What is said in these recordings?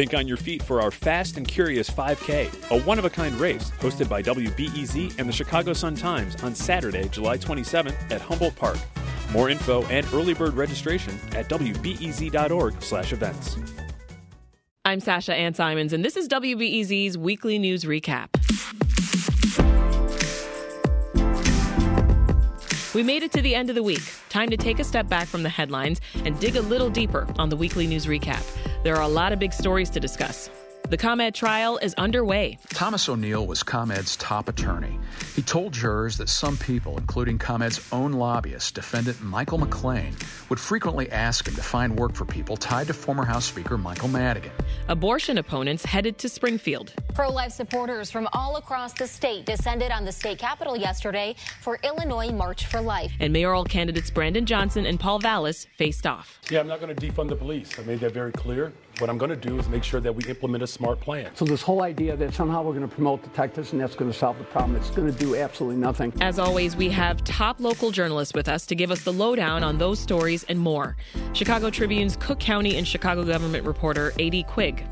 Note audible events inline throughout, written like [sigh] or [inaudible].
Think on your feet for our Fast and Curious 5K, a one of a kind race hosted by WBEZ and the Chicago Sun Times on Saturday, July 27th at Humboldt Park. More info and early bird registration at wbez.org/events. I'm Sasha Ann Simons, and this is WBEZ's weekly news recap. We made it to the end of the week. Time to take a step back from the headlines and dig a little deeper on the weekly news recap. There are a lot of big stories to discuss. The ComEd trial is underway. Thomas O'Neill was ComEd's top attorney. He told jurors that some people, including ComEd's own lobbyist, defendant Michael McClain, would frequently ask him to find work for people tied to former House Speaker Michael Madigan. Abortion opponents headed to Springfield. Pro life supporters from all across the state descended on the state capitol yesterday for Illinois March for Life. And mayoral candidates Brandon Johnson and Paul Vallas faced off. Yeah, I'm not going to defund the police. I made that very clear. What I'm going to do is make sure that we implement a smart plan. So, this whole idea that somehow we're going to promote detectives and that's going to solve the problem, it's going to do absolutely nothing. As always, we have top local journalists with us to give us the lowdown on those stories and more. Chicago Tribune's Cook County and Chicago government reporter, A.D. Quig.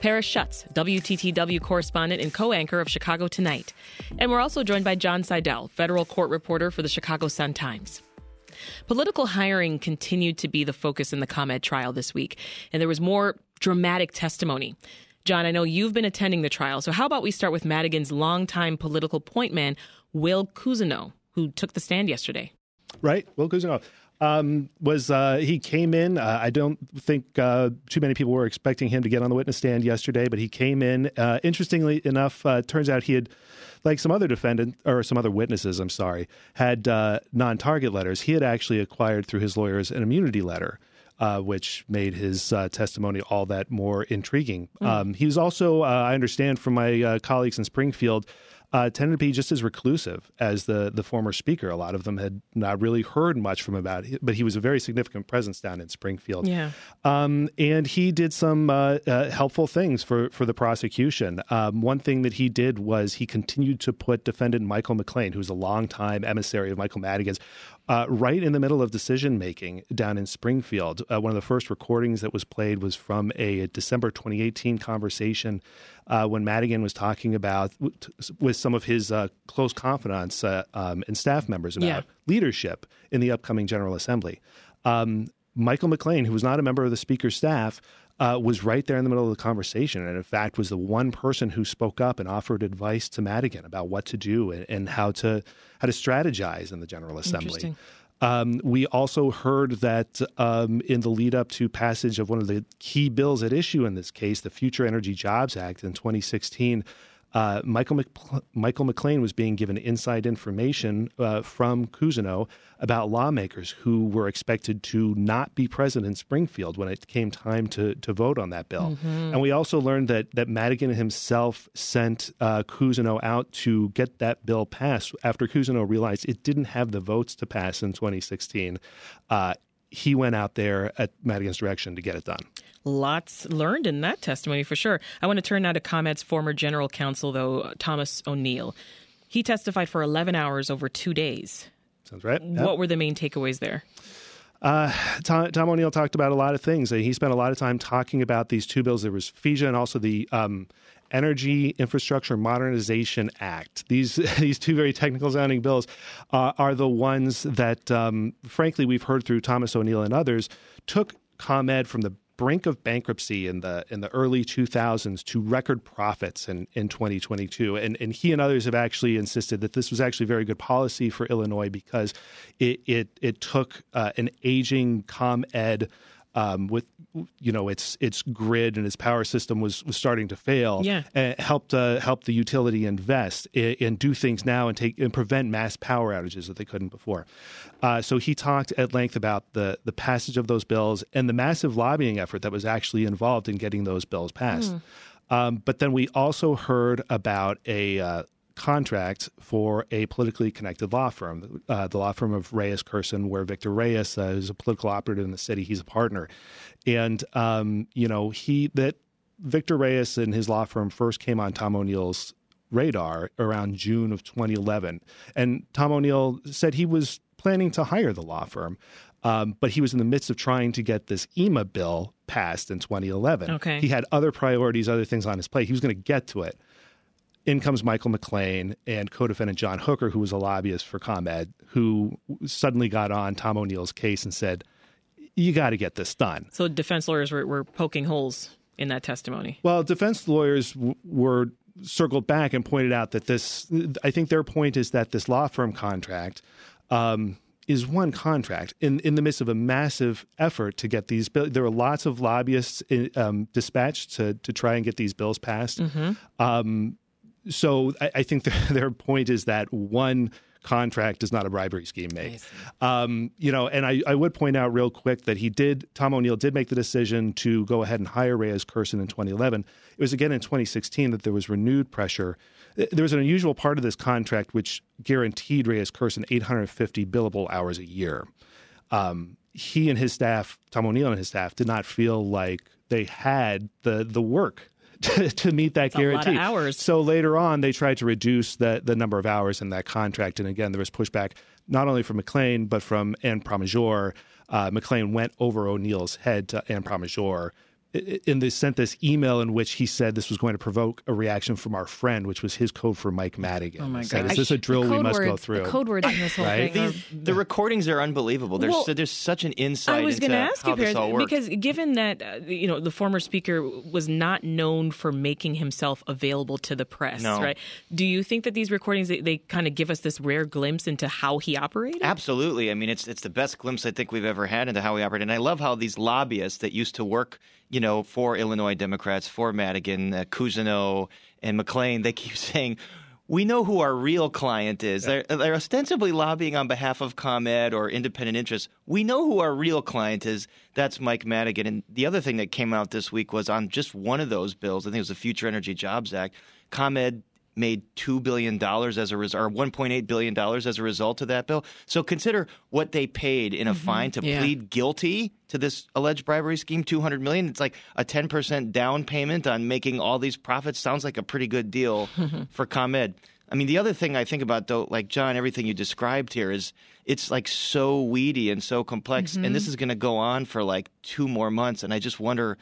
Paris Schutz, WTTW correspondent and co anchor of Chicago Tonight. And we're also joined by Jon Seidel, federal court reporter for the Chicago Sun Times. Political hiring continued to be the focus in the ComEd trial this week, and there was more dramatic testimony. John, I know you've been attending the trial, so how about we start with Madigan's longtime political point man, Will Cousineau, who took the stand yesterday? Right, Will Cousineau. Um, was uh, he came in? Uh, I don't think uh, too many people were expecting him to get on the witness stand yesterday, but he came in. Uh, interestingly enough, uh, turns out he had like some other defendant or some other witnesses, I'm sorry, had uh, non-target letters. He had actually acquired through his lawyers an immunity letter. Uh, which made his uh, testimony all that more intriguing. Mm. Um, he was also, uh, I understand from my uh, colleagues in Springfield, uh, tended to be just as reclusive as the the former speaker. A lot of them had not really heard much from him about it, but he was a very significant presence down in Springfield. Yeah. Um, and he did some uh, uh, helpful things for for the prosecution. Um, one thing that he did was he continued to put defendant Michael McClain, who's a longtime emissary of Michael Madigan's, uh, right in the middle of decision making down in Springfield. Uh, one of the first recordings that was played was from a December 2018 conversation uh, when Madigan was talking about with some of his uh, close confidants uh, um, and staff members about yeah. leadership in the upcoming General Assembly. Um, Michael McClain, who was not a member of the Speaker's staff, uh, was right there in the middle of the conversation, and in fact was the one person who spoke up and offered advice to Madigan about what to do and, and how to how to strategize in the General Assembly. Um, we also heard that um, in the lead up to passage of one of the key bills at issue in this case, the Future Energy Jobs Act in 2016, uh, Michael Mc, Michael McClain was being given inside information uh, from Cousineau about lawmakers who were expected to not be present in Springfield when it came time to to vote on that bill. Mm-hmm. And we also learned that that Madigan himself sent uh, Cousineau out to get that bill passed after Cousineau realized it didn't have the votes to pass in 2016. Uh, he went out there at Madigan's direction to get it done. Lots learned in that testimony for sure. I want to turn now to ComEd's former general counsel, though, Thomas O'Neill. He testified for 11 hours over two days. Sounds right. What were the main takeaways there? Uh, Tom, Tom, O'Neill talked about a lot of things. He spent a lot of time talking about these two bills. There was FEJA and also the um, Energy Infrastructure Modernization Act. These [laughs] these two very technical sounding bills uh, are the ones that, um, frankly, we've heard through Thomas O'Neill and others took ComEd from the brink of bankruptcy in the in the early 2000s to record profits in, in 2022 and and he and others have actually insisted that this was actually very good policy for Illinois because it it it took uh, an aging com ComEd um, with you know its its grid and its power system was was starting to fail. Yeah, and helped uh, help the utility invest and do things now and take and prevent mass power outages that they couldn't before. Uh, so he talked at length about the the passage of those bills and the massive lobbying effort that was actually involved in getting those bills passed. Mm. Um, but then we also heard about a uh, contract for a politically connected law firm, uh, the law firm of Reyes Kurson, where Victor Reyes uh, is a political operative in the city. He's a partner, and um, you know he that Victor Reyes and his law firm first came on Tom O'Neill's radar around June of 2011, and Tom O'Neill said he was planning to hire the law firm. Um, but he was in the midst of trying to get this EMA bill passed in 2011. Okay. He had other priorities, other things on his plate. He was going to get to it. In comes Michael McClain and co-defendant John Hooker, who was a lobbyist for ComEd, who suddenly got on Tom O'Neill's case and said, "You got to get this done." So defense lawyers were, were poking holes in that testimony. Well, defense lawyers w- were circled back and pointed out that this. I think their point is that this law firm contract. Um, is one contract in, in the midst of a massive effort to get these bills. There were lots of lobbyists um, dispatched to, to try and get these bills passed. Um, so I, I think their, [laughs] their point is that one contract is not a bribery scheme make. Um, you know, and I, I would point out real quick that he did, Tom O'Neill did make the decision to go ahead and hire Reyes Kurson in 2011. It was again in 2016 that there was renewed pressure. There was an unusual part of this contract which guaranteed Reyes Kurson 850 billable hours a year. Um, he and his staff, Tom O'Neill and his staff, did not feel like they had the the work [laughs] to, to meet that of guarantee. hours. So later on, they tried to reduce the the number of hours in that contract, and again, there was pushback not only from McClain but from Anne Pramaggiore. Uh, McClain went over O'Neill's head to Anne Pramaggiore. And they sent this email in which he said this was going to provoke a reaction from our friend, which was his code for Mike Madigan. Oh my Said, gosh. Is this a drill we code must go words- through? The code words in this whole Right? thing. are- These, the recordings are unbelievable. There's Well, there's such an insight I was going to ask you, this Paris, because given that uh, you know the former speaker was not known for making himself available to the press, No. right? Do you think that these recordings they, they kind of give us this rare glimpse into how he operated? Absolutely. I mean, it's it's the best glimpse I think we've ever had into how he operated, And I love how these lobbyists that used to work, you know, for Illinois Democrats, for Madigan, uh, Cousineau, and McClain, they keep [laughs] saying, "We know who our real client is." They're, they're ostensibly lobbying on behalf of ComEd or independent interests. We know who our real client is. That's Mike Madigan. And the other thing that came out this week was on just one of those bills. I think it was the Future Energy Jobs Act. ComEd made two billion dollars as a res- or one point eight billion dollars as a result of that bill. So consider what they paid in a mm-hmm. fine to Yeah. plead guilty to this alleged bribery scheme. Two hundred million. It's like a ten percent down payment on making all these profits. Sounds like a pretty good deal [laughs] for ComEd. I mean, the other thing I think about though, like John, everything you described here is it's like so weedy and so complex, and mm-hmm. this is going to go on for like two more months, and I just wonder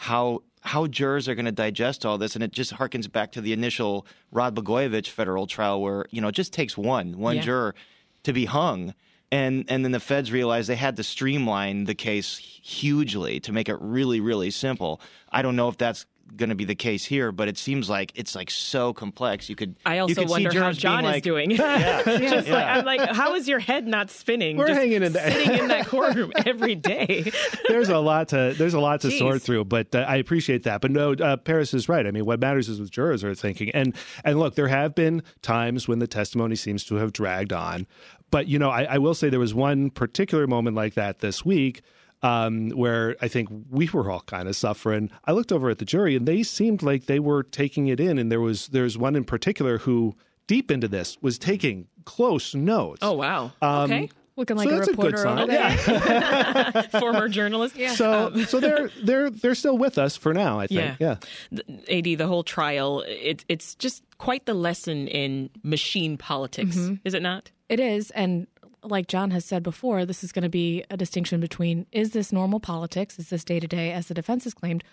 how how jurors are going to digest all this, and it just harkens back to the initial Rod Blagojevich federal trial, where you know it just takes one one Yeah. juror to be hung, and and then the feds realized they had to streamline the case hugely to make it really really simple. I don't know if that's going to be the case here, but it seems like it's like so complex. You could I you also could see wonder how jurors being John is like, doing. Yeah, [laughs] Just yeah. like, I'm like, how is your head not spinning? We're just hanging in there. sitting in that [laughs] courtroom every day. [laughs] there's a lot to there's a lot to Jeez. sort through, but uh, I appreciate that. But no, uh, Paris is right. I mean, what matters is what jurors are thinking. And and look, there have been times when the testimony seems to have dragged on, but you know, I, I will say there was one particular moment like that this week. Um, where I think we were all kind of suffering. I looked over at the jury, and they seemed like they were taking it in. And there was there's one in particular who, deep into this, was taking close notes. Oh wow. Um, okay. Looking like so a that's a good reporter sign. over there. Yeah. [laughs] Former journalist. Yeah. So so they're they're they're still with us for now. I think. Yeah. Yeah. The- AD, the whole trial, it, it's just quite the lesson in machine politics, is it not? It is, and like John has said before, this is going to be a distinction between is this normal politics, is this day to day, as the defense has claimed,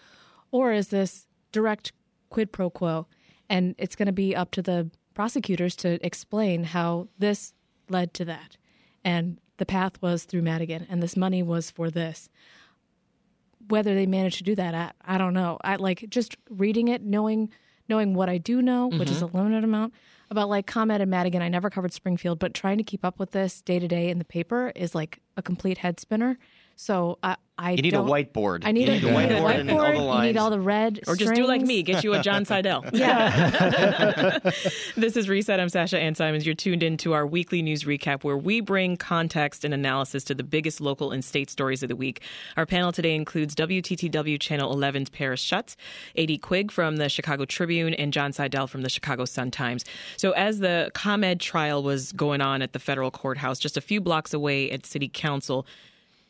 or is this direct quid pro quo? And it's going to be up to the prosecutors to explain how this led to that. And the path was through Madigan, and this money was for this. Whether they managed to do that, I, I don't know. I like just reading it, knowing knowing what I do know, which is mm-hmm. a limited amount about like ComEd and Madigan. I never covered Springfield, but trying to keep up with this day to day in the paper is like a complete head spinner. So I, I You need a don't- whiteboard. I need You a, need a you need a whiteboard and all the You need all the red, Or just do like me, get you a [laughs] Jon Seidel. Yeah, [laughs] This is Reset. I'm Sasha Ann Simons. You're tuned in to our weekly news recap where we bring context and analysis to the biggest local and state stories of the week. Our panel today includes WTTW Channel 11's Paris Schutz, A.D. Quig from the Chicago Tribune, and Jon Seidel from the Chicago Sun-Times. So as the ComEd trial was going on at the federal courthouse just a few blocks away at City Council,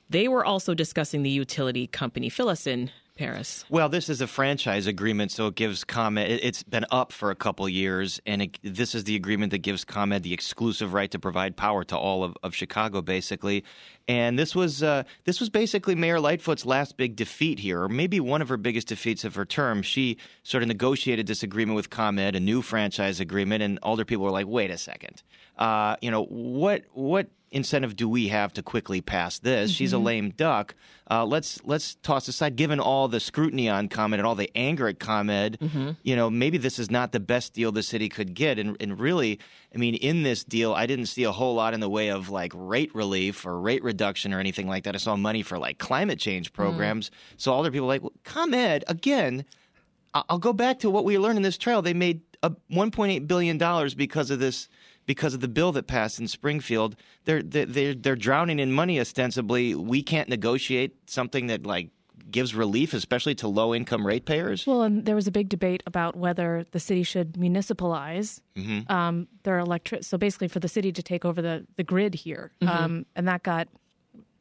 they were also discussing the utility company. Fill us in, Paris? Well, this is a franchise agreement, so it gives ComEd. it- It's been up for a couple years, and it, this is the agreement that gives ComEd the exclusive right to provide power to all of, of Chicago, basically. And this was uh, this was basically Mayor Lightfoot's last big defeat here, or maybe one of her biggest defeats of her term. She sort of negotiated this agreement with ComEd, a new franchise agreement, and older people were like, "Wait a second, uh, you know what? What incentive do we have to quickly pass this? She's a lame duck. Uh, let's let's toss aside, given all the scrutiny on ComEd and all the anger at ComEd, you know, maybe this is not the best deal the city could get. And, and really, I mean, in this deal, I didn't see a whole lot in the way of like rate relief or rate reduction or anything like that. I saw money for like climate change mm-hmm. programs. So all the people like, well, ComEd again. I'll go back to what we learned in this trial. They made a 1.8 billion dollars because of this, because of the bill that passed in Springfield. They're they're they're, they're drowning in money ostensibly. We can't negotiate something that like gives relief, especially to low income ratepayers. Well, and there was a big debate about whether the city should municipalize Mm-hmm. um, their electric. So basically, for the city to take over the the grid here, um, and that got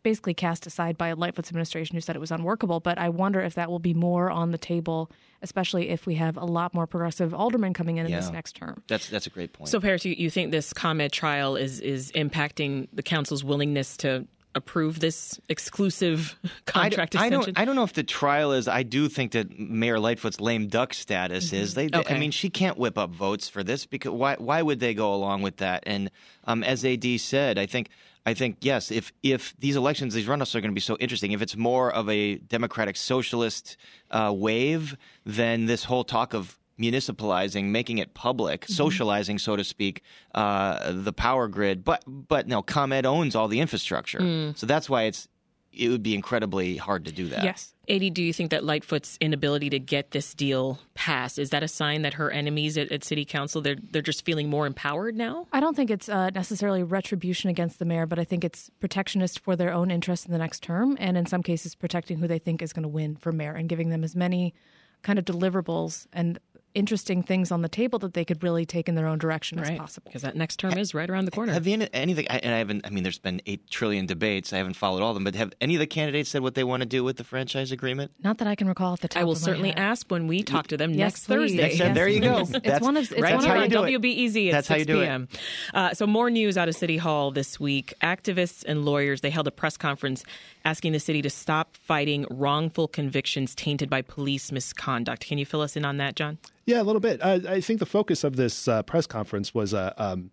basically cast aside by Lightfoot's administration, who said it was unworkable. But I wonder if that will be more on the table, especially if we have a lot more progressive aldermen coming in in this next term. That's that's a great point. So, Paris, you, you think this ComEd trial is is impacting the council's willingness to approve this exclusive [laughs] contract I extension? don't. I don't know if the trial is. I do think that Mayor Lightfoot's lame duck status is. They, they- Okay. I mean, she can't whip up votes for this because why? Why would they go along with that? And um, as Ad said, I think. I think yes. If if these elections, these runoffs are going to be so interesting. If it's more of a democratic socialist uh, wave, then this whole talk of municipalizing, making it public, Mm-hmm. socializing, so to speak, uh, the power grid. But but no, ComEd owns all the infrastructure, Mm. so that's why it's it would be incredibly hard to do that. Yes. Adi, do you think that Lightfoot's inability to get this deal passed is that a sign that her enemies at, at City Council they're they're just feeling more empowered now? I don't think it's uh, necessarily retribution against the mayor, but I think it's protectionist for their own interest in the next term, and in some cases, protecting who they think is going to win for mayor and giving them as many kind of deliverables and interesting things on the table that they could really take in their own direction as possible. because that next term is right around the corner. Have any, anything? I- And I haven't. I mean, there's been eight trillion debates. I haven't followed all of them. But have any of the candidates said what they want to do with the franchise agreement? Not that I can recall at the top. I will of my certainly head. ask when we talk to them Yes, next please. Thursday. Yes, there you go. It's That's- one of it's right one That's of how our you do it. WBEZ at That's how 6 you do it. p.m. Uh, so more news out of City Hall this week. Activists and lawyers they held a press conference asking the city to stop fighting wrongful convictions tainted by police misconduct. Can you fill us in on that, John? Yeah, a little bit. I, I think the focus of this uh, press conference was a um,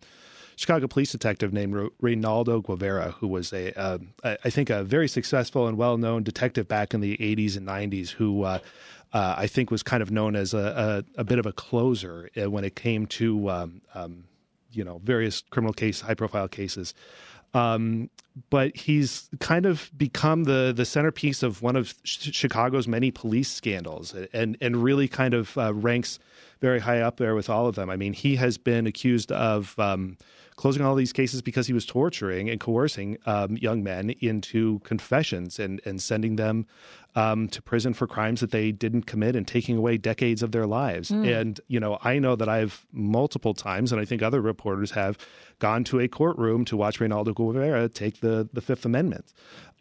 Chicago police detective named Re- Reynaldo Guevara, who was a, uh, I I think, a very successful and well-known detective back in the '80s and '90s, who uh, uh, I think was kind of known as a, a, a bit of a closer uh, when it came to, um, um, you know, various criminal case, high-profile cases. Um, but he's kind of become the the centerpiece of one of Ch- Chicago's many police scandals, and and really kind of uh, ranks very high up there with all of them. I mean, he has been accused of um, closing all these cases because he was torturing and coercing um, young men into confessions and and sending them um, to prison for crimes that they didn't commit and taking away decades of their lives. And you know, I know that I've multiple times, and I think other reporters have gone to a courtroom to watch Reynaldo Guevara take the the Fifth Amendment.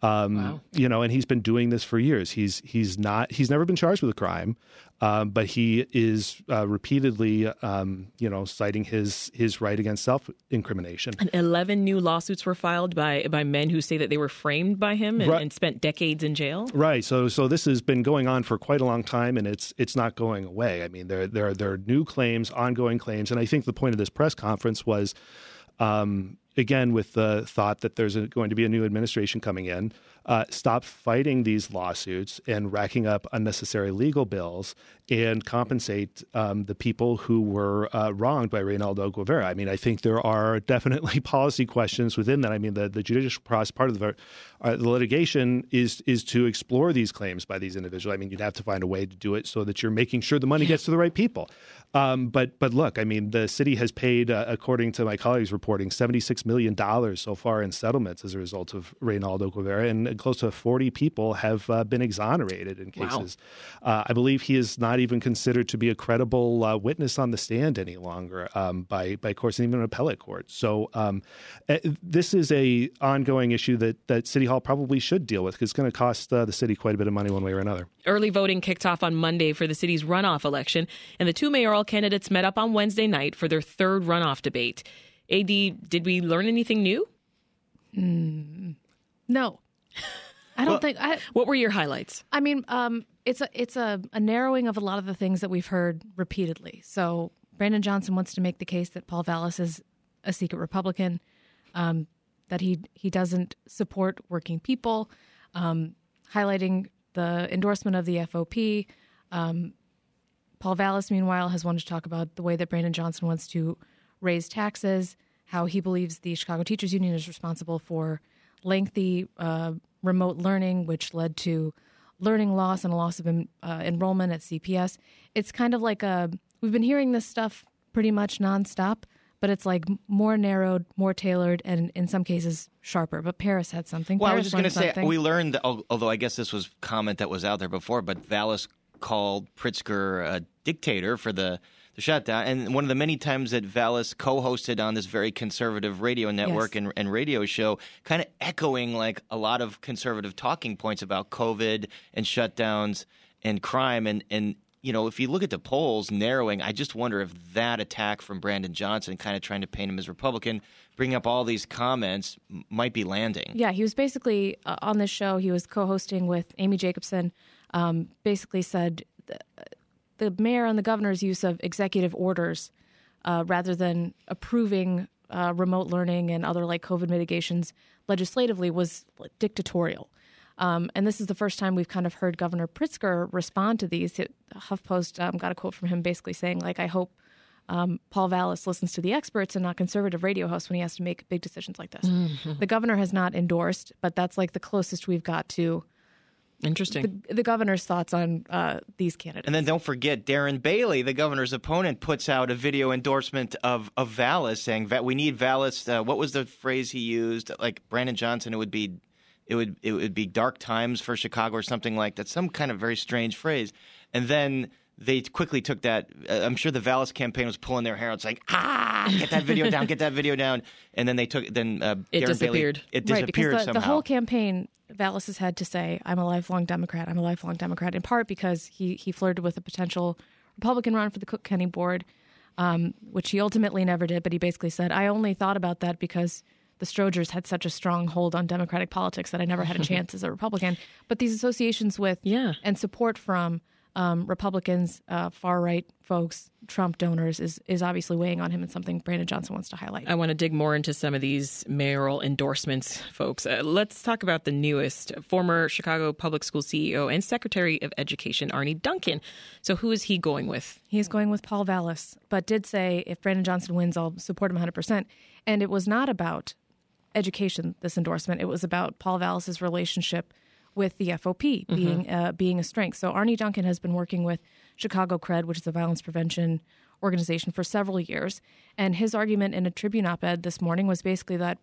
Um, You know, and he's been doing this for years. He's he's not he's never been charged with a crime, um, but he is uh, repeatedly, um, you know, citing his his right against self incrimination. And Eleven new lawsuits were filed by by men who say that they were framed by him and, Right. and spent decades in jail. Right. So so this has been going on for quite a long time, and it's it's not going away. I mean, there there are, there are new claims, ongoing claims, and I think the point of this press conference was, um, again, with the thought that there's a, going to be a new administration coming in. Uh, stop fighting these lawsuits and racking up unnecessary legal bills and compensate um, the people who were uh, wronged by Reynaldo Guevara. I mean, I think there are [laughs] definitely policy questions within that. I mean, the, the judicial process, part of the, uh, the litigation is is to explore these claims by these individuals. I mean, you'd have to find a way to do it so that you're making sure the money gets to the right people. Um, but but look, I mean, the city has paid, uh, according to my colleagues reporting, seventy six million dollars so far in settlements as a result of Reynaldo Guevara, and close to 40 people have uh, been exonerated in cases. Wow. Uh, I believe he is not even considered to be a credible uh, witness on the stand any longer um, by by courts and even an appellate court. So um, uh, this is a ongoing issue that that City Hall probably should deal with because it's going to cost uh, the city quite a bit of money one way or another. Early voting kicked off on Monday for the city's runoff election, and the two mayoral candidates met up on Wednesday night for their third runoff debate. AD, did we learn anything new? Mm, no. [laughs] I don't well, think. I, what were your highlights? I mean, um, it's a it's a, a narrowing of a lot of the things that we've heard repeatedly. So Brandon Johnson wants to make the case that Paul Vallas is a secret Republican, um, that he he doesn't support working people, um, highlighting the endorsement of the FOP. Um, Paul Vallas, meanwhile, has wanted to talk about the way that Brandon Johnson wants to raise taxes, how he believes the Chicago Teachers Union is responsible for lengthy uh, remote learning, which led to learning loss and a loss of uh, enrollment at CPS. It's kind of like a we've been hearing this stuff pretty much nonstop, but it's like more narrowed, more tailored, and in some cases sharper. But Paris had something. Well, Paris I was just going to say we learned, although I guess this was comment that was out there before, but Vallas called Pritzker a dictator for the the shutdown. And one of the many times that Vallas co-hosted on this very conservative radio network yes. and, and, radio show, kind of echoing like a lot of conservative talking points about COVID and shutdowns and crime. And and you know, if you look at the polls narrowing, I just wonder if that attack from Brandon Johnson, kind of trying to paint him as Republican, bringing up all these comments, might be landing. Yeah, he was basically uh, on this show. He was co-hosting with Amy Jacobson um, basically said the, mayor and the governor's use of executive orders uh, rather than approving uh, remote learning and other like COVID mitigations legislatively was dictatorial. Um, and this is the first time we've kind of heard Governor Pritzker respond to these. It, HuffPost um, got a quote from him basically saying, like, I hope um, Paul Vallas listens to the experts and not conservative radio hosts when he has to make big decisions like this. Mm-hmm. The governor has not endorsed, but that's like the closest we've got to Interesting. The, the governor's thoughts on uh, these candidates. And then don't forget, Darren Bailey, the governor's opponent, puts out a video endorsement of, of Vallas saying that we need Vallas. Uh, what was the phrase he used? Like Brandon Johnson, it would be. It would it would be dark times for Chicago or something like that, some kind of very strange phrase. And then they quickly took that. Uh, I'm sure the Vallas campaign was pulling their hair out, saying, "Ah, get that video down, get that video down." And then they took. Then uh, it Darren disappeared. Bailey, it disappeared right, because the, the, whole campaign Vallas has had to say, I'm a lifelong Democrat. I'm a lifelong Democrat, in part because he, he flirted with a potential Republican run for the Cook County Board, um, which he ultimately never did. But he basically said, I only thought about that because the Strogers had such a strong hold on Democratic politics that I never had a [laughs] chance as a Republican. But these associations with yeah. and support from um, Republicans, uh, far right folks, Trump donors is is obviously weighing on him and something Brandon Johnson wants to highlight. I want to dig more into some of these mayoral endorsements, folks. Uh, let's talk about the newest former Chicago Public School CEO and Secretary of Education Arne Duncan. So who is he going with? He's going with Paul Vallas, but did say if Brandon Johnson wins, I'll support him 100%. And it was not about education, this endorsement. It was about Paul Vallas's relationship with the FOP mm-hmm. being uh, being a strength. So Arne Duncan has been working with Chicago CRED, which is a violence prevention organization, for several years. And his argument in a Tribune op-ed this morning was basically that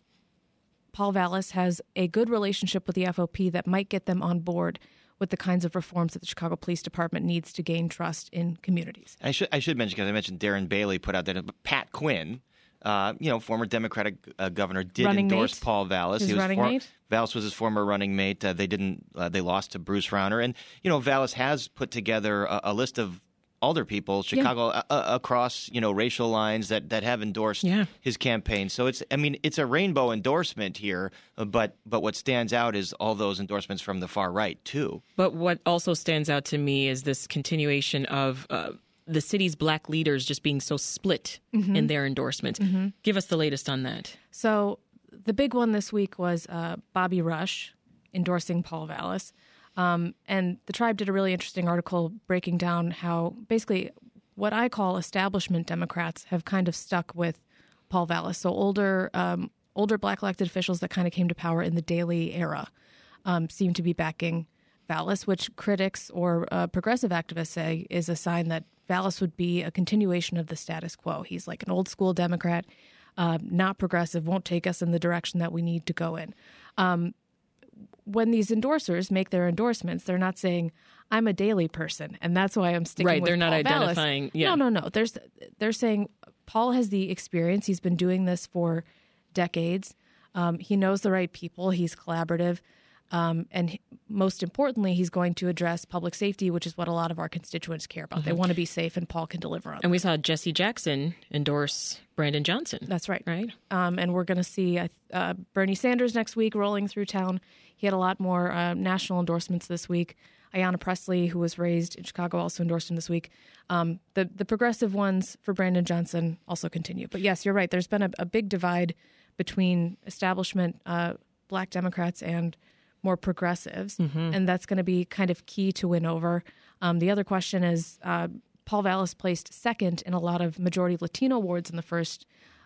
Paul Vallas has a good relationship with the FOP that might get them on board with the kinds of reforms that the Chicago Police Department needs to gain trust in communities. I should I should mention because I mentioned Darren Bailey put out that Pat Quinn, uh, you know, former Democratic uh, governor did running endorse mate? Paul Vallas. His he was running for- mate? Vallas was his former running mate. Uh, they didn't. Uh, they lost to Bruce Rauner, and you know, Vallas has put together a, a list of older people, Chicago yeah. Uh, uh, across you know racial lines that, that have endorsed yeah. his campaign. So it's I mean it's a rainbow endorsement here, but but what stands out is all those endorsements from the far right too. But what also stands out to me is this continuation of the city's black leaders just being so split mm-hmm. in their endorsements. Mm-hmm. Give us the latest on that. So, the big one this week was uh, Bobby Rush endorsing Paul Vallas. Um, and the tribe did a really interesting article breaking down how basically what I call establishment Democrats have kind of stuck with Paul Vallas. So, older, um, older black elected officials that kind of came to power in the Daley era um, seem to be backing Vallis, which critics or uh, progressive activists say is a sign that Vallas would be a continuation of the status quo. He's like an old school Democrat, uh, not progressive, won't take us in the direction that we need to go in. Um, when these endorsers make their endorsements, they're not saying I'm a Daley person, and that's why I'm sticking. Right, with they're not Paul Vallas." identifying- yeah. No, no, no. There's they're saying Paul has the experience. He's been doing this for decades. Um, he knows the right people. He's collaborative. Um, and he- most importantly, he's going to address public safety, which is what a lot of our constituents care about. They want to be safe, and Paul can deliver on that. And we saw Jesse Jackson endorse Brandon Johnson. That's right. Right. Um, and we're going to see uh, Bernie Sanders next week rolling through town. He had a lot more uh, national endorsements this week. Ayanna Pressley, who was raised in Chicago, also endorsed him this week. Um, the the progressive ones for Brandon Johnson also continue. But yes, you're right. There's been a, a big divide between establishment uh, Black Democrats and more progressives, and that's going to be kind of key to win over. Um, the other question is uh, Paul Vallas placed second in a lot of majority Latino wards in the first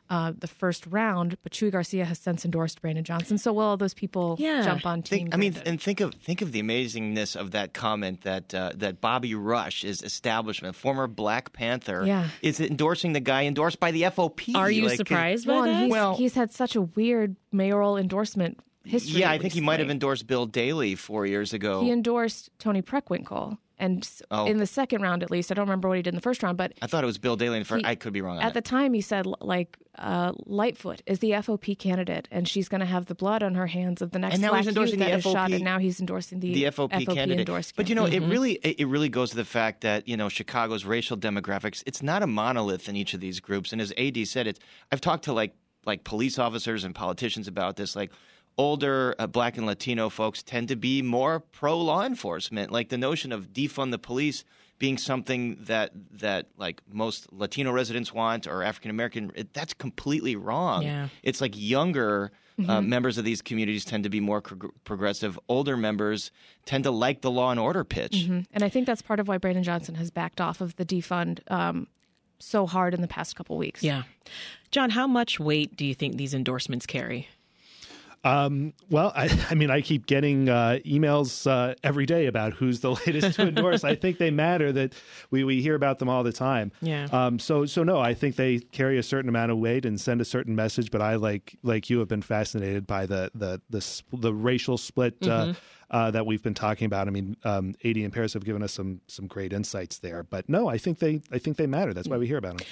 uh, the first round, but Chuy Garcia has since endorsed Brandon Johnson. So will all those people Yeah. jump on team? Think, I mean, and think of think of the amazingness of that comment that uh, that Bobby Rush is establishment, former Black Panther, Yeah. is endorsing the guy endorsed by the FOP. Are you Like, surprised by well, and that? he's, Well- he's had such a weird mayoral endorsement history. Yeah, I think he might have endorsed Bill Daley four years ago. He endorsed Toni Preckwinkle, and Oh. in the second round, at least, I don't remember what he did in the first round, but I thought it was Bill Daley. In the first, He- I could be wrong on at the time he said like uh, Lightfoot is the FOP candidate, and she's going to have the blood on her hands of the next And now black he's endorsing the is shot, FOP and now he's endorsing the, the FOP, candidate. endorsed But you know, candidate. it really it it really goes to the fact that you know Chicago's racial demographics. It's not a monolith in each of these groups. And as Ad said, it's I've talked to like like police officers and politicians about this. Like older uh, Black and Latino folks tend to be more pro law enforcement. Like the notion of defund the police being something that that like most Latino residents want or African American. That's completely wrong. Yeah. It's like younger. Uh, members of these communities tend to be more prog- progressive. Older members tend to like the law and order pitch. and I think that's part of why Brandon Johnson has backed off of the defund um, so hard in the past couple weeks. Yeah. John, how much weight do you think these endorsements carry? Well, I, [laughs] I mean, I keep getting uh, emails uh, every day about who's the [laughs] latest to endorse. I think they matter. That we, we hear about them all the time. Yeah. Um. So so no, I think they carry a certain amount of weight and send a certain message. But I like like you have been fascinated by the the the the racial split. Uh, uh, that we've been talking about. I mean, um, Ad and Paris have given us some some great insights there. But no, I think they I think they matter. That's why we hear about them.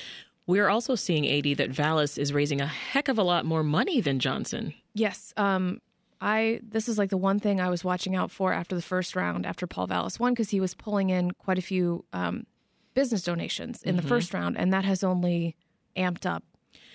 We're also seeing, AD, that Vallas is raising a heck of a lot more money than Johnson. Yes. Um, I this is like the one thing I was watching out for after the first round, after Paul Vallas won, because he was pulling in quite a few um, business donations in the first round, and that has only amped up.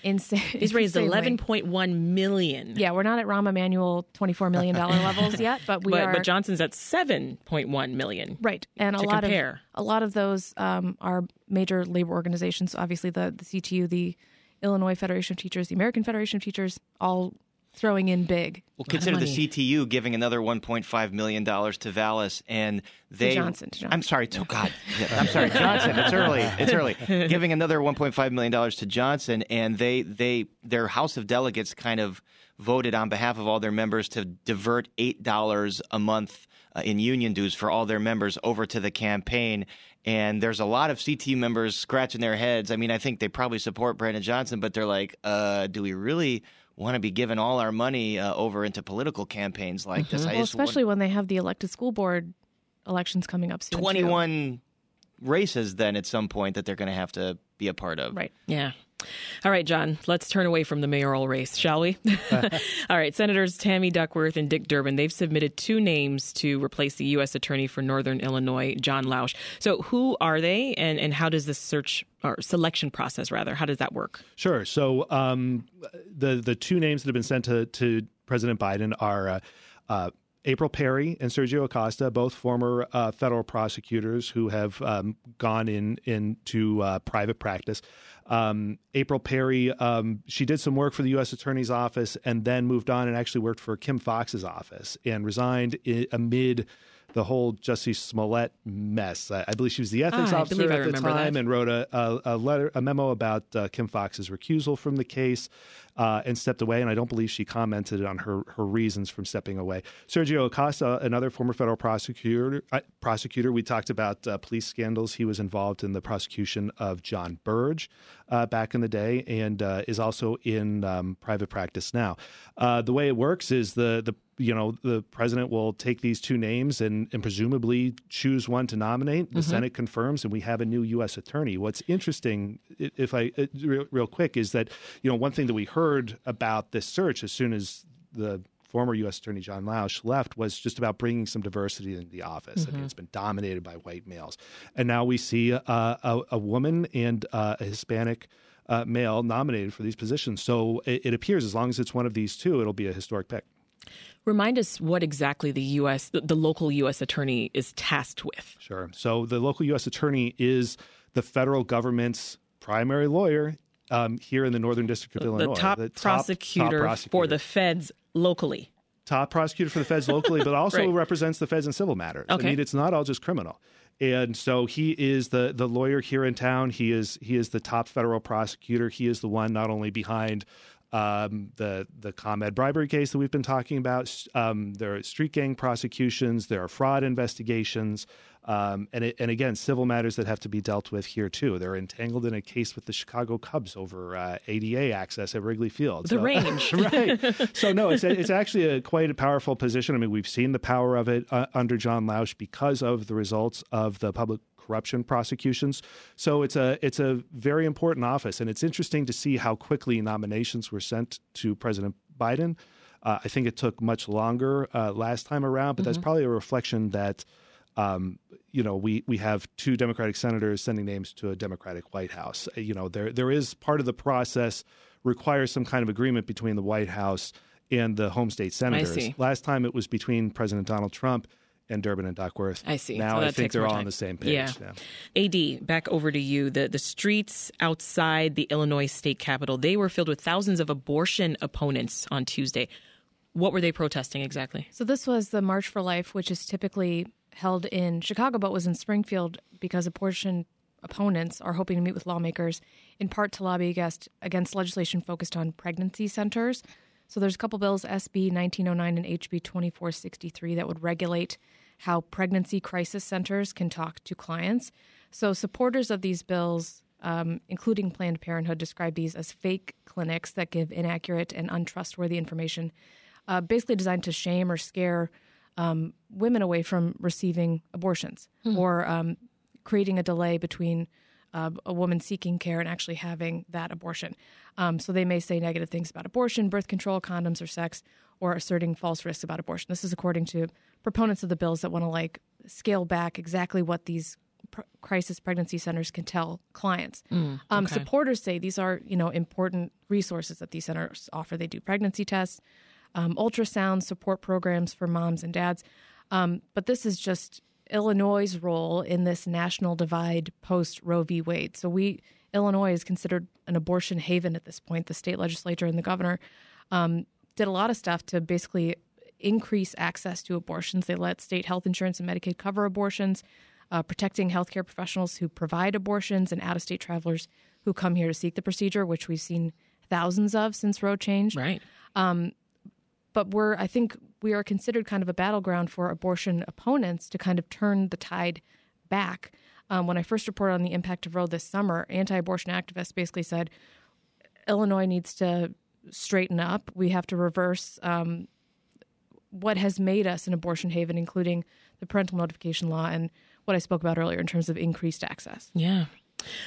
Insane. [laughs] He's raised 11.1 million. Yeah, we're not at Rahm Emanuel twenty four million dollar [laughs] levels yet, but we but, are. but Johnson's at 7.1 million. Right, and a lot compare. of a lot of those um, are major labor organizations. Obviously, the the CTU, the Illinois Federation of Teachers, the American Federation of Teachers, all throwing in big. Well, consider the. CTU giving another 1.5 million dollars to Vallas, and they. Johnson, to Johnson. I'm sorry. To, God, yeah, I'm sorry, Johnson. It's early. It's early. [laughs] giving another 1.5 million dollars to Johnson, and they they their House of Delegates kind of voted on behalf of all their members to divert eight dollars a month uh, in union dues for all their members over to the campaign. And there's a lot of CT members scratching their heads. I mean, I think they probably support Brandon Johnson, but they're like, uh, do we really want to be giving all our money uh, over into political campaigns like this? I Well, especially when they have the elected school board elections coming up soon. too. 21 races then at some point that they're going to have to be a part of. Right. Yeah. All right, John, let's turn away from the mayoral race, shall we? [laughs] All right, Senators Tammy Duckworth and Dick Durbin, they've submitted two names to replace the U.S. Attorney for Northern Illinois, John Lausch. So, who are they, and, and how does this search or selection process, rather, how does that work? Sure. So um, the the two names that have been sent to to President Biden are uh, uh, April Perry and Sergio Acosta, both former uh, federal prosecutors who have um, gone in into uh, private practice. Um, April Perry, um, she did some work for the U.S. Attorney's Office and then moved on and actually worked for Kim Foxx's office and resigned i- amid the whole Jussie Smollett mess. I, I believe she was the ethics Ah, officer at the time that. and wrote a, a, a letter, a memo about uh, Kim Foxx's recusal from the case uh, and stepped away. And I don't believe she commented on her, her reasons from stepping away. Sergio Acosta, another former federal prosecutor, uh, prosecutor. We talked about uh, police scandals. He was involved in the prosecution of John Burge uh, back in the day, and uh, is also in um, private practice now. Uh, the way it works is the the you know, the president will take these two names and, and presumably choose one to nominate. The mm-hmm. Senate confirms, and we have a new U.S. attorney. What's interesting, if I real, real quick, is that you know one thing that we heard about this search as soon as the former U.S. Attorney John Lausch left was just about bringing some diversity in the office. Mm-hmm. I mean, it's been dominated by white males, and now we see a, a, a woman and uh, a Hispanic. Uh, male nominated for these positions. So it, it appears as long as it's one of these two, it'll be a historic pick. Remind us what exactly the U.S., the, the local U.S. attorney is tasked with. Sure. So the local U.S. attorney is the federal government's primary lawyer um, here in the Northern District of the, Illinois. The top, the top, prosecutor, top prosecutor for the feds locally. Top prosecutor for the feds locally, but also right. represents the feds in civil matters. Okay. I mean, it's not all just criminal. And so he is the the lawyer here in town. He is he is the top federal prosecutor. He is the one not only behind um, the the ComEd bribery case that we've been talking about. Um, there are street gang prosecutions. There are fraud investigations. Um, and, it, and again, civil matters that have to be dealt with here too. They're entangled in a case with the Chicago Cubs over uh, ADA access at Wrigley Field. The so, [laughs] range, [laughs] right? So no, it's it's actually a quite a powerful position. I mean, we've seen the power of it uh, under John Lausch because of the results of the public corruption prosecutions. So it's a it's a very important office, and it's interesting to see how quickly nominations were sent to President Biden. Uh, I think it took much longer uh, last time around, but mm-hmm. that's probably a reflection that. Um, you know, we, we have two Democratic senators sending names to a Democratic White House. Uh, you know, there there is part of the process requires some kind of agreement between the White House and the home state senators. Last time it was between President Donald Trump and Durbin and Duckworth. I see. Now so I think they're all on the same page. Yeah. yeah. AD, back over to you. The the streets outside the Illinois state capitol, they were filled with thousands of abortion opponents on Tuesday. What were they protesting exactly? So this was the March for Life, which is typically held in Chicago but was in Springfield because abortion opponents are hoping to meet with lawmakers in part to lobby against against legislation focused on pregnancy centers. So there's a couple bills, SB 1909 and HB 2463, that would regulate how pregnancy crisis centers can talk to clients. So supporters of these bills, um, including Planned Parenthood, describe these as fake clinics that give inaccurate and untrustworthy information, uh, basically designed to shame or scare um, women away from receiving abortions hmm. or um, creating a delay between uh, a woman seeking care and actually having that abortion. Um, so they may say negative things about abortion, birth control, condoms, or sex, or asserting false risks about abortion. This is according to proponents of the bills that want to like scale back exactly what these pr- crisis pregnancy centers can tell clients. Mm, um, okay. supporters say these are you know important resources that these centers offer. They do pregnancy tests, um, ultrasound support programs for moms and dads. Um, but this is just Illinois' role in this national divide post Roe v. Wade. So we Illinois is considered an abortion haven at this point. The state legislature and the governor um, did a lot of stuff to basically increase access to abortions. They let state health insurance and Medicaid cover abortions, uh, protecting healthcare professionals who provide abortions and out of state travelers who come here to seek the procedure, which we've seen thousands of since Roe changed. Right. Um, but we're I think we are considered kind of a battleground for abortion opponents to kind of turn the tide back. Um, when I first reported on the impact of Roe this summer, anti-abortion activists basically said Illinois needs to straighten up. We have to reverse um, what has made us an abortion haven, including the parental notification law and what I spoke about earlier in terms of increased access. Yeah.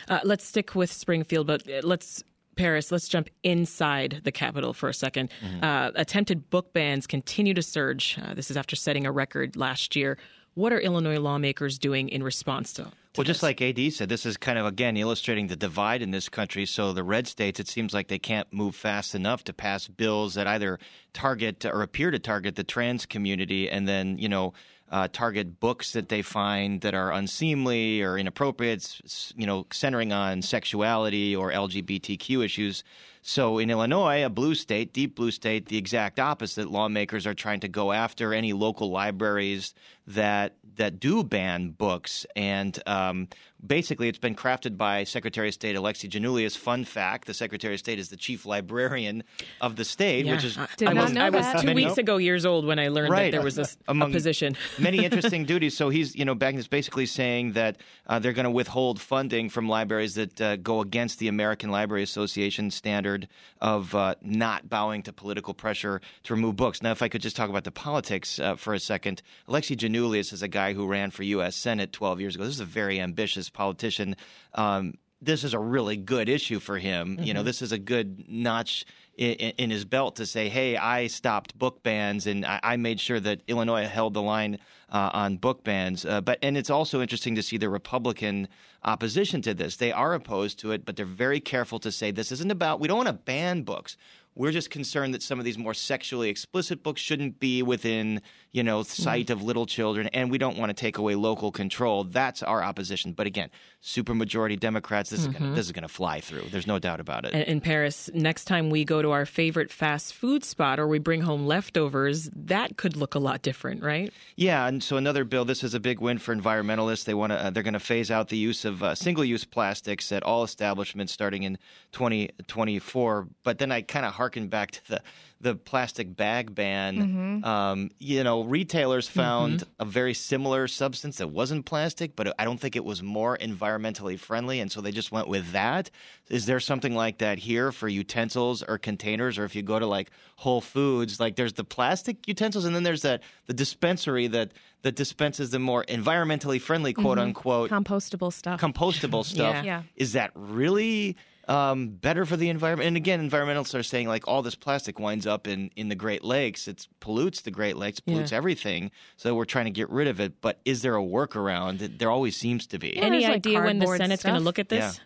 Uh, let's stick with Springfield, but uh, let's Paris, let's jump inside the Capitol for a 2nd mm-hmm. uh, attempted book bans continue to surge. Uh, this is after setting a record last year. What are Illinois lawmakers doing in response to? to well, just like AD said, this is kind of again illustrating the divide in this country. So the red states, it seems like they can't move fast enough to pass bills that either target or appear to target the trans community, and then you know uh, target books that they find that are unseemly or inappropriate, you know, centering on sexuality or LGBTQ issues. So in Illinois, a blue state, deep blue state, the exact opposite. Lawmakers are trying to go after any local libraries that that do ban books, and um, basically, it's been crafted by Secretary of State Alexi Giannoulias. Fun fact: the Secretary of State is the chief librarian of the state, yeah. which is Did I was, I was two many, weeks ago years old when I learned right. that there was a, Among a position. [laughs] many [laughs] interesting duties. So he's you know is basically saying that uh, they're going to withhold funding from libraries that uh, go against the American Library Association standard of uh, not bowing to political pressure to remove books. Now, if I could just talk about the politics uh, for a second, Alexi Giannoulias is a guy who ran for U.S. Senate 12 years ago. This is a very ambitious politician. Um, this is a really good issue for him. Mm-hmm. You know, mm-hmm. this is a good notch in, in, his belt to say, "Hey, I stopped book bans and I, I made sure that Illinois held the line uh, on book bans." Uh, but and it's also interesting to see the Republican opposition to this. They are opposed to it, but they're very careful to say this isn't about. We don't want to ban books. We're just concerned that some of these more sexually explicit books shouldn't be within, you know, sight mm. of little children, and we don't want to take away local control. That's our opposition. But again, supermajority Democrats, this mm-hmm. is gonna, this is going to fly through. There's no doubt about it. In Paris, next time we go to our favorite fast food spot or we bring home leftovers, that could look a lot different, right? Yeah, so another bill. This is a big win for environmentalists. They want to. Uh, they're going to phase out the use of uh, single-use plastics at all establishments starting in 2024. But then I kind of harken back to the the plastic bag ban. Mm-hmm. Um, you know, retailers found mm-hmm. a very similar substance that wasn't plastic, but I don't think it was more environmentally friendly, and so they just went with that. Is there something like that here for utensils or containers, or if you go to like Whole Foods, like there's the plastic utensils, and then there's that the dispensary that that dispenses the more environmentally friendly, quote mm-hmm. unquote, compostable stuff. Compostable [laughs] stuff. yeah. yeah. Is that really um, better for the environment. And again, environmentalists are saying like all this plastic winds up in, in the Great Lakes. It pollutes the Great Lakes, pollutes yeah. everything. So we're trying to get rid of it. But is there a workaround? There always seems to be. Yeah, Any idea like when the Senate's going to look at this? Yeah.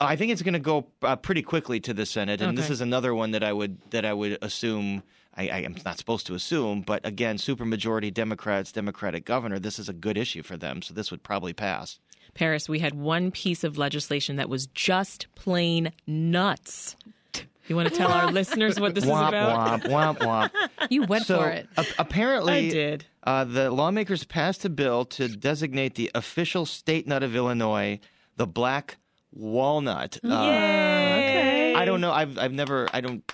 I think it's going to go uh, pretty quickly to the Senate, and okay. this is another one that I would that I would assume. I, I am not supposed to assume, but again, supermajority Democrats, Democratic governor. This is a good issue for them, so this would probably pass. Paris, we had one piece of legislation that was just plain nuts. You want to tell our listeners what this womp, is about? Womp, womp, womp. [laughs] You went so, for it. A- apparently, I did. Uh, the lawmakers passed a bill to designate the official state nut of Illinois, the black walnut. Uh, okay. I don't know. I've I've never. I don't.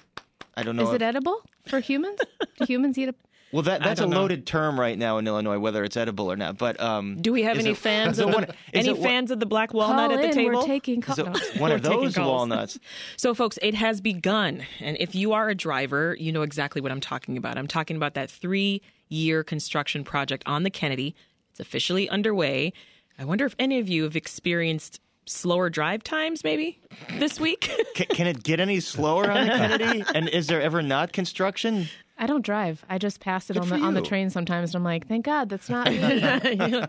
I don't know. Is if, it edible for humans? Do humans eat a [laughs] well, that that's a loaded know. term right now in Illinois, whether it's edible or not. But um, do we have any it, fans [laughs] of the, [laughs] any fans of the black walnut at the table? We're taking call- no. one of those walnuts. so, folks, it has begun, and if you are a driver, you know exactly what I'm talking about. I'm talking about that three-year construction project on the Kennedy. It's officially underway. I wonder if any of you have experienced slower drive times maybe this week? Can, can, it get any slower on the kennedy and is there ever not construction I don't drive. I just pass it on the on the train sometimes, and I'm like, thank God that's not. [laughs] [laughs] Hi,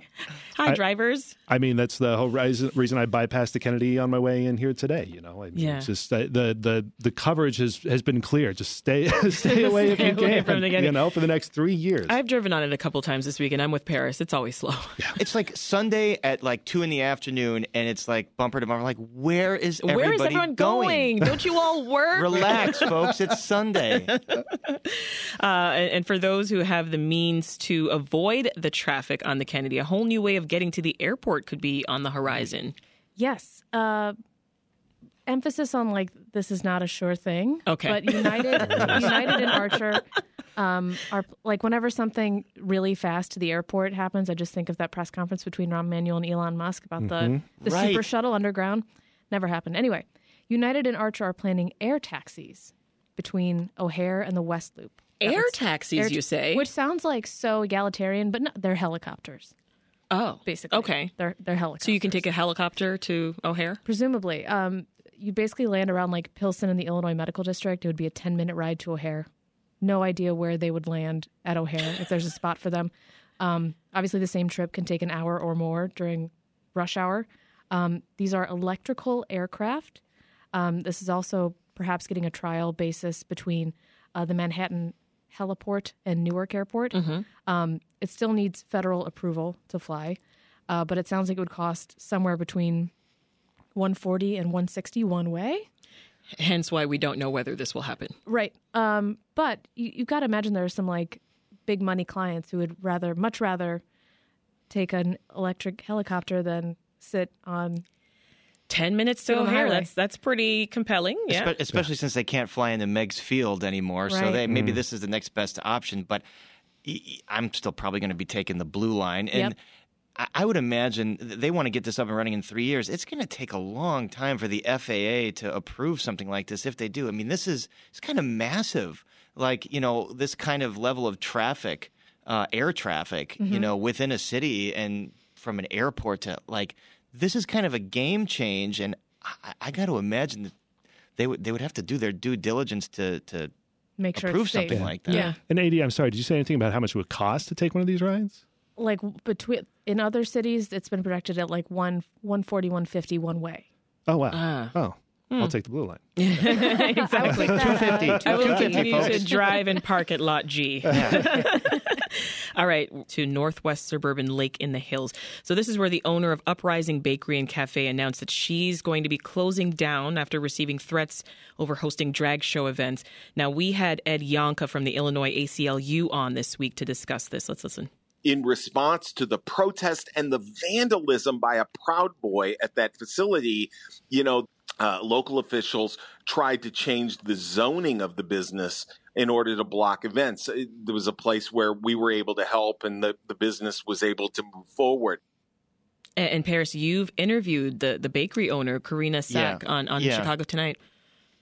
I, drivers. I mean, that's the whole reason, reason I bypassed the Kennedy on my way in here today. You know, I mean, yeah. just uh, the the the coverage has has been clear. Just stay [laughs] stay away stay if you away can. You know, for the next three years. I've driven on it a couple times this week, and I'm with Paris. It's always slow. Yeah. It's like Sunday at like two in the afternoon, and it's like bumper to bumper. Like, where is everybody where is everyone going? going? Don't you all work? Relax, folks. It's Sunday. Uh, and, and for those who have the means to avoid the traffic on the Kennedy, a whole new way of getting to the airport could be on the horizon. Yes. Uh, emphasis on like this is not a sure thing. Okay. But United, [laughs] United and Archer um, are like whenever something really fast to the airport happens, I just think of that press conference between Rahm Emanuel and Elon Musk about mm-hmm. the the right. super shuttle underground. Never happened. Anyway, United and Archer are planning air taxis between O'Hare and the West Loop air taxis, air you say? Which sounds like so egalitarian, but no, they're helicopters. Oh, basically, okay. They're they're helicopters. So you can take a helicopter to O'Hare, presumably. Um, you basically land around like Pilsen in the Illinois Medical District. It would be a ten minute ride to O'Hare. No idea where they would land at O'Hare if there's a spot for them. Um, obviously, the same trip can take an hour or more during rush hour. Um, these are electrical aircraft. Um, this is also perhaps getting a trial basis between uh, the Manhattan heliport and Newark Airport. Mm-hmm. Um, it still needs federal approval to fly, uh, but it sounds like it would cost somewhere between 140 and 160 one way. Hence why we don't know whether this will happen. Right. Um, but you, you've got to imagine there are some like big money clients who would rather, much rather take an electric helicopter than sit on 10 minutes to O'Hare. That's that's pretty compelling. Yeah. Espe- especially yeah. since they can't fly into Meigs Field anymore. Right. So they, maybe mm. this is the next best option. But I'm still probably going to be taking the blue line. And yep. I, I would imagine they want to get this up and running in three years. It's going to take a long time for the FAA to approve something like this if they do. I mean, this is it's kind of massive. Like you know, this kind of level of traffic, uh, air traffic, mm-hmm. you know, within a city and from an airport to like this is kind of a game change, and I, I got to imagine that they would they would have to do their due diligence to to make sure approve something yeah. like that. Yeah. And AD, I'm sorry, did you say anything about how much it would cost to take one of these rides? Like between in other cities, it's been projected at like one one forty, one fifty one way. Oh wow! Uh, oh, I'll take the blue line. [laughs] exactly. 250. I will continue to drive and park at Lot G. [laughs] All right, to northwest suburban Lake in the Hills. So, this is where the owner of Uprising Bakery and Cafe announced that she's going to be closing down after receiving threats over hosting drag show events. Now, we had Ed Yohnka from the Illinois ACLU on this week to discuss this. Let's listen in response to the protest and the vandalism by a Proud Boy at that facility, you know, uh, local officials tried to change the zoning of the business in order to block events. There was a place where we were able to help and the, the business was able to move forward. And, Paris, you've interviewed the, the bakery owner, Corinna Sac, yeah. on, on yeah. Chicago Tonight.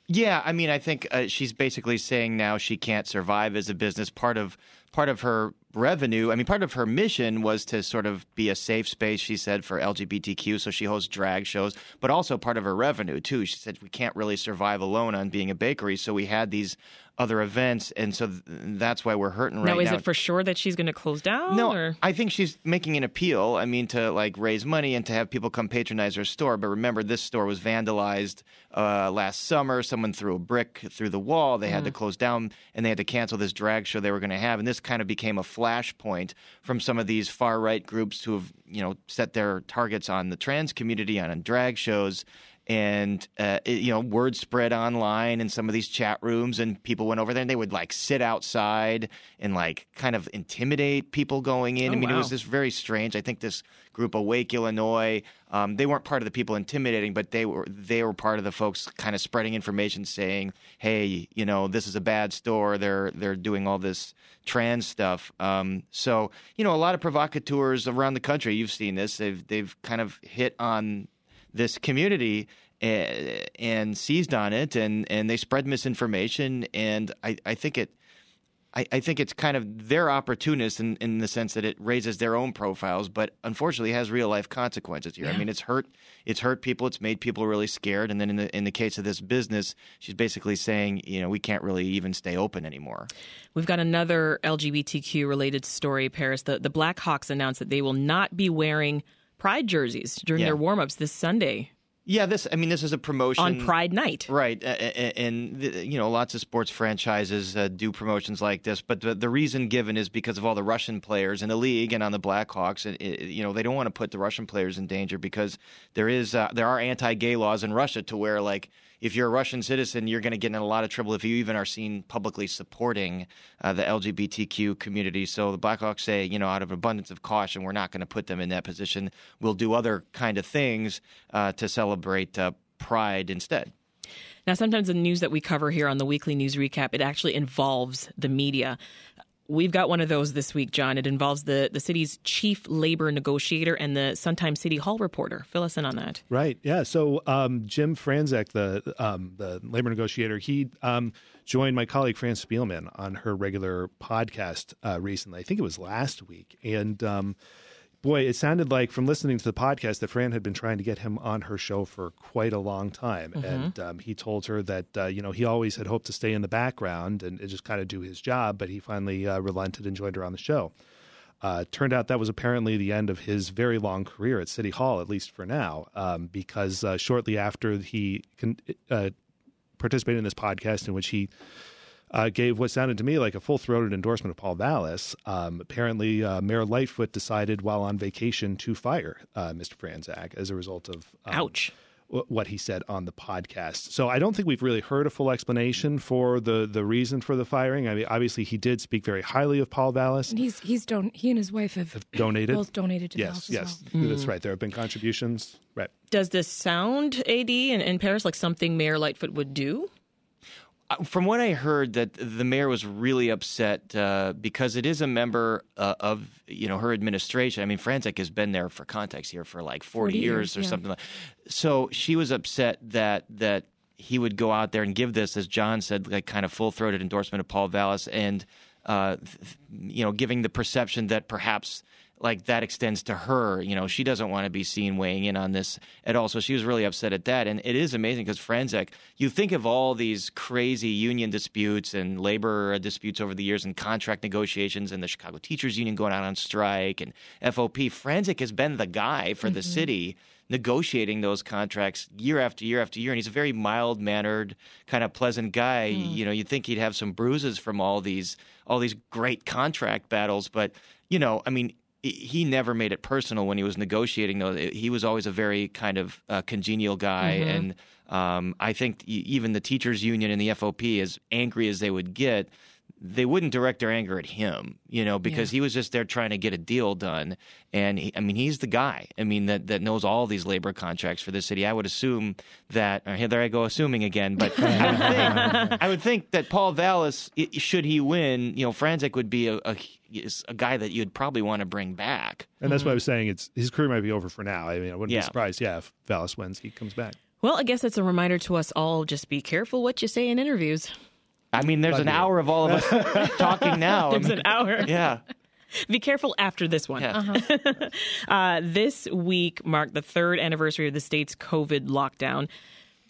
Yeah, I mean, I think uh, she's basically saying now she can't survive as a business. Part of part of her revenue. I mean, part of her mission was to sort of be a safe space, she said, for LGBTQ. So she hosts drag shows, but also part of her revenue, too. She said, we can't really survive alone on being a bakery. So we had these other events. And so th- that's why we're hurting right now. Now, is it for sure that she's going to close down? No, or? I think she's making an appeal. I mean, to like raise money and to have people come patronize her store. But remember, this store was vandalized uh, last summer. Someone threw a brick through the wall. They had to mm. close down and they had to cancel this drag show they were going to have. And this kind of became a flashpoint from some of these far right groups who have, you know, set their targets on the trans community, on, on drag shows and uh, it, you know word spread online in some of these chat rooms and people went over there and they would like sit outside and like kind of intimidate people going in. Oh, i mean wow. it was just very strange i think this group awake illinois um, they weren't part of the people intimidating but they were they were part of the folks kind of spreading information saying hey you know this is a bad store. They're they're doing all this trans stuff. Um, so you know a lot of provocateurs around the country you've seen this they've they've kind of hit on this community and, and seized on it, and, and they spread misinformation. And I, I think it, I, I, think it's kind of their opportunist in, in the sense that it raises their own profiles, but unfortunately has real life consequences here. Yeah. I mean, it's hurt, it's hurt people, it's made people really scared, and then in the in the case of this business, she's basically saying, you know, we can't really even stay open anymore. We've got another LGBTQ related story, Paris. The the Blackhawks announced that they will not be wearing pride jerseys during yeah. their warm ups this Sunday. Yeah, this. I mean, this is a promotion on Pride Night, right? And, you know, lots of sports franchises uh, do promotions like this, but the, the, reason given is because of all the Russian players in the league and on the Blackhawks. And you know, they don't want to put the Russian players in danger because there is uh, there are anti-gay laws in Russia to where like if you're a Russian citizen, you're going to get in a lot of trouble if you even are seen publicly supporting uh, the LGBTQ community. So the Blackhawks say, you know, out of abundance of caution, we're not going to put them in that position. We'll do other kind of things uh, to celebrate uh, Pride instead. Now, sometimes the news that we cover here on the weekly news recap, it actually involves the media. We've got one of those this week, Jon. It involves the, the city's chief labor negotiator and the Sun-Times City Hall reporter. Fill us in on that. Right. Yeah. So um, Jim Franczek, the um, the labor negotiator, he um, joined my colleague Fran Spielman on her regular podcast uh, recently. I think it was last week, and um, boy, it sounded like from listening to the podcast that Fran had been trying to get him on her show for quite a long time, mm-hmm. and um, he told her that uh, you know he always had hoped to stay in the background and, and just kind of do his job, but he finally uh, relented and joined her on the show. Uh, turned out that was apparently the end of his very long career at City Hall, at least for now, um, because uh, shortly after he con- uh, participated in this podcast in which he uh, gave what sounded to me like a full throated endorsement of Paul Vallas. Um, apparently, uh, Mayor Lightfoot decided while on vacation to fire uh, Mr. Franczek as a result of. Um, Ouch. What he said on the podcast. So I don't think we've really heard a full explanation for the the reason for the firing. I mean, obviously he did speak very highly of Paul Vallas. And he's he's don- he and his wife have, have donated both donated to yes, the yes, well. that's right. There have been contributions. Right. Does this sound, AD and, and Paris, like something Mayor Lightfoot would do? From what I heard, that the mayor was really upset uh, because it is a member uh, of you know her administration. I mean, Franczek has been there for context here for like 40, 40 years, years, or yeah. something like. So she was upset that that he would go out there and give this, as Jon said, like kind of full throated endorsement of Paul Vallas, and uh, th- you know, giving the perception that perhaps like that extends to her. You know, she doesn't want to be seen weighing in on this at all. So she was really upset at that. And it is amazing because Franczek, you think of all these crazy union disputes and labor disputes over the years and contract negotiations and the Chicago Teachers Union going out on strike and FOP. Franczek has been the guy for the mm-hmm. city negotiating those contracts year after year after year. And he's a very mild mannered, kind of pleasant guy. Hmm. You know, you'd think he'd have some bruises from all these all these great contract battles, but you know, I mean, he- never made it personal when he was negotiating. though he was always a very kind of uh, congenial guy, and um, I think even the teachers' union and the FOP, as angry as they would get, they wouldn't direct their anger at him, you know, because he was just there trying to get a deal done. And he, I mean, he's the guy. I mean, that that knows all these labor contracts for the city. I would assume that. Uh, here, there I go, assuming again. But I would think, I would think that Paul Vallas, i- should he win, you know, Franczek would be a, a is a guy that you'd probably want to bring back. And that's why I was saying it's his career might be over for now. I mean, I wouldn't Yeah. be surprised, yeah, if Vallas wins, he comes back. Well, I guess it's a reminder to us all just be careful what you say in interviews. I mean, there's an hour of all of us [laughs] talking now. I There's mean, an hour. Yeah. Be careful after this one. Yeah. [laughs] Uh, this week marked the third anniversary of the state's COVID lockdown.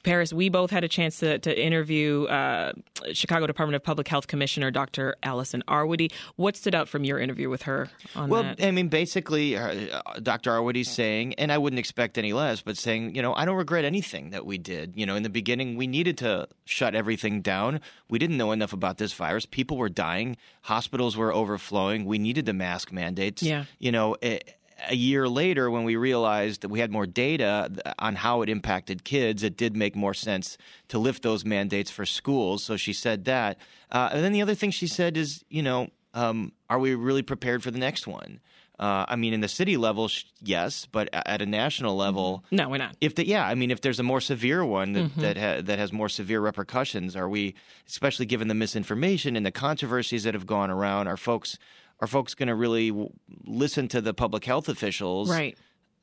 Paris, we both had a chance to, to interview uh, Chicago Department of Public Health Commissioner Dr. Allison Arwady. What stood out from your interview with her on Well, that? I mean, basically, uh, Dr. Arwady's saying, and I wouldn't expect any less, but saying, you know, I don't regret anything that we did. You know, in the beginning, we needed to shut everything down. We didn't know enough about this virus. People were dying. Hospitals were overflowing. We needed the mask mandates. Yeah. You know, a, a year later, when we realized that we had more data on how it impacted kids, it did make more sense to lift those mandates for schools. So she said that. Uh, and then the other thing she said is, you know, um, are we really prepared for the next one? Uh, I mean, in the city level, sh- yes, but at a national level, no, we're not. if the, yeah, I mean, if there's a more severe one that Mm-hmm. that, ha- that has more severe repercussions, are we, especially given the misinformation and the controversies that have gone around, are folks are folks going to really w- listen to the public health officials Right.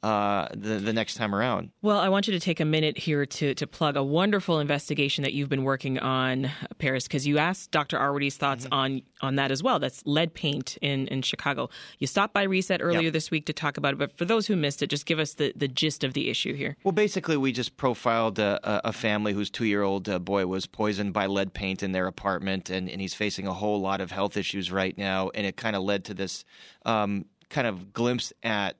Uh, the the next time around? Well, I want you to take a minute here to, to plug a wonderful investigation that you've been working on, Paris, because you asked Dr. Arwady's thoughts on on that as well. That's lead paint in, in Chicago. You stopped by Reset earlier Yep. this week to talk about it, but for those who missed it, just give us the, the gist of the issue here. Well, basically, we just profiled a, a a family whose two year old uh, boy was poisoned by lead paint in their apartment, and, and he's facing a whole lot of health issues right now. And it kind of led to this um, kind of glimpse at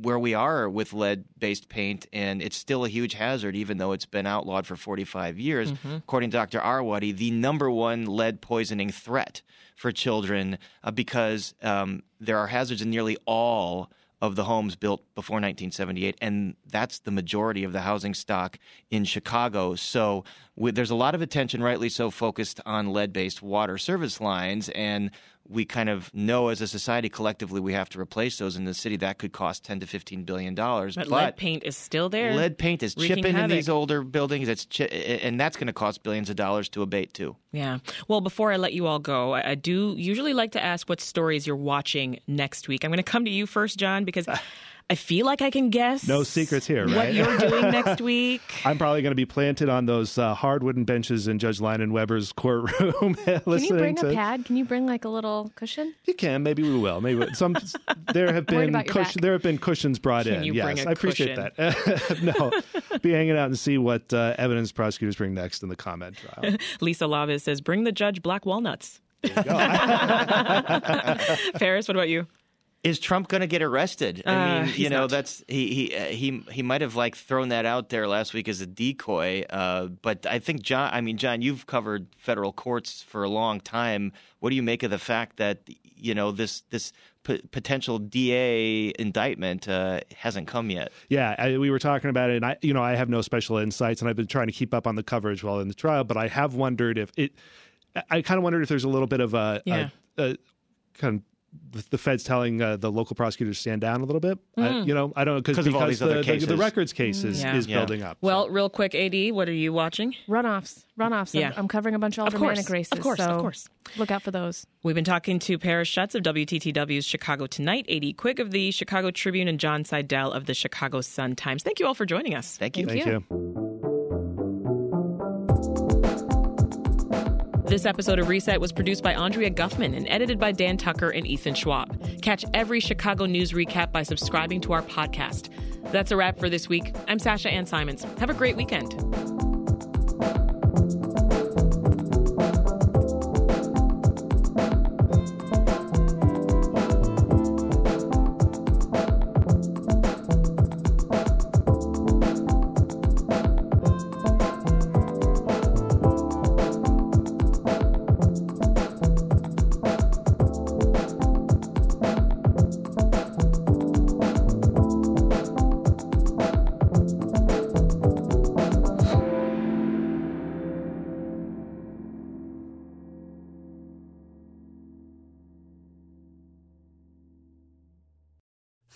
where we are with lead based paint, and it's still a huge hazard, even though it's been outlawed for 45 years. According to Dr. Arwady, the number one lead poisoning threat for children uh, because um, there are hazards in nearly all of the homes built before 1978, and that's the majority of the housing stock in Chicago. So with, there's a lot of attention, rightly so, focused on lead based water service lines, and we kind of know as a society collectively we have to replace those in the city. That could cost 10 to 15 billion dollars. But, lead paint is still there. lead paint is chipping in these older buildings. It's chi- and that's going to cost billions of dollars to abate too. Yeah. Well, before I let you all go, I, I do usually like to ask what stories you're watching next week. I'm going to come to you first, Jon, because [laughs] I feel like I can guess. No secrets here, What you're doing [laughs] next week. I'm probably going to be planted on those uh, hard wooden benches in Judge Leinenweber's courtroom, [laughs] Can you bring to. a pad? Can you bring like a little cushion? You can. Maybe we will. Maybe some. There have been cush- there have been cushions brought Can in. you yes, I appreciate cushion? that. [laughs] no, be hanging out and see what uh, evidence prosecutors bring next in the ComEd trial. Lisa Lavis says, bring the judge black walnuts. Paris, what about you? Is Trump going to get arrested? Uh, I mean, he's you know, not. that's he he uh, he he might have like thrown that out there last week as a decoy. Uh, but I think Jon, I mean, Jon, you've covered federal courts for a long time. What do you make of the fact that you know this this p- potential DA indictment uh, hasn't come yet? Yeah, I, we were talking about it, and I, you know, I have no special insights, and I've been trying to keep up on the coverage while in the trial. But I have wondered if it. I kind of wondered if there's a little bit of a, Yeah. a, a kind of the Fed's telling uh, the local prosecutors to stand down a little bit. I, Mm. you know, I don't know Because because of all these the, other cases. the records case is, Yeah. is Yeah. building up. Well, real quick, AD, what are you watching? Runoffs, runoffs. I'm- Yeah. I'm, covering a bunch of Of course, aldermanic races. of course, of course. Look out for those. We've been talking to Paris Schutz of WTTW's Chicago Tonight, AD Quig of the Chicago Tribune, and Jon Seidel of the Chicago Sun Times. Thank you all for joining us. Thank you. Thank you. This episode of Reset was produced by Andrea Guffman and edited by Dan Tucker and Ethan Schwab. Catch every Chicago news recap by subscribing to our podcast. That's a wrap for this week. I'm Sasha Ann Simons. Have a great weekend.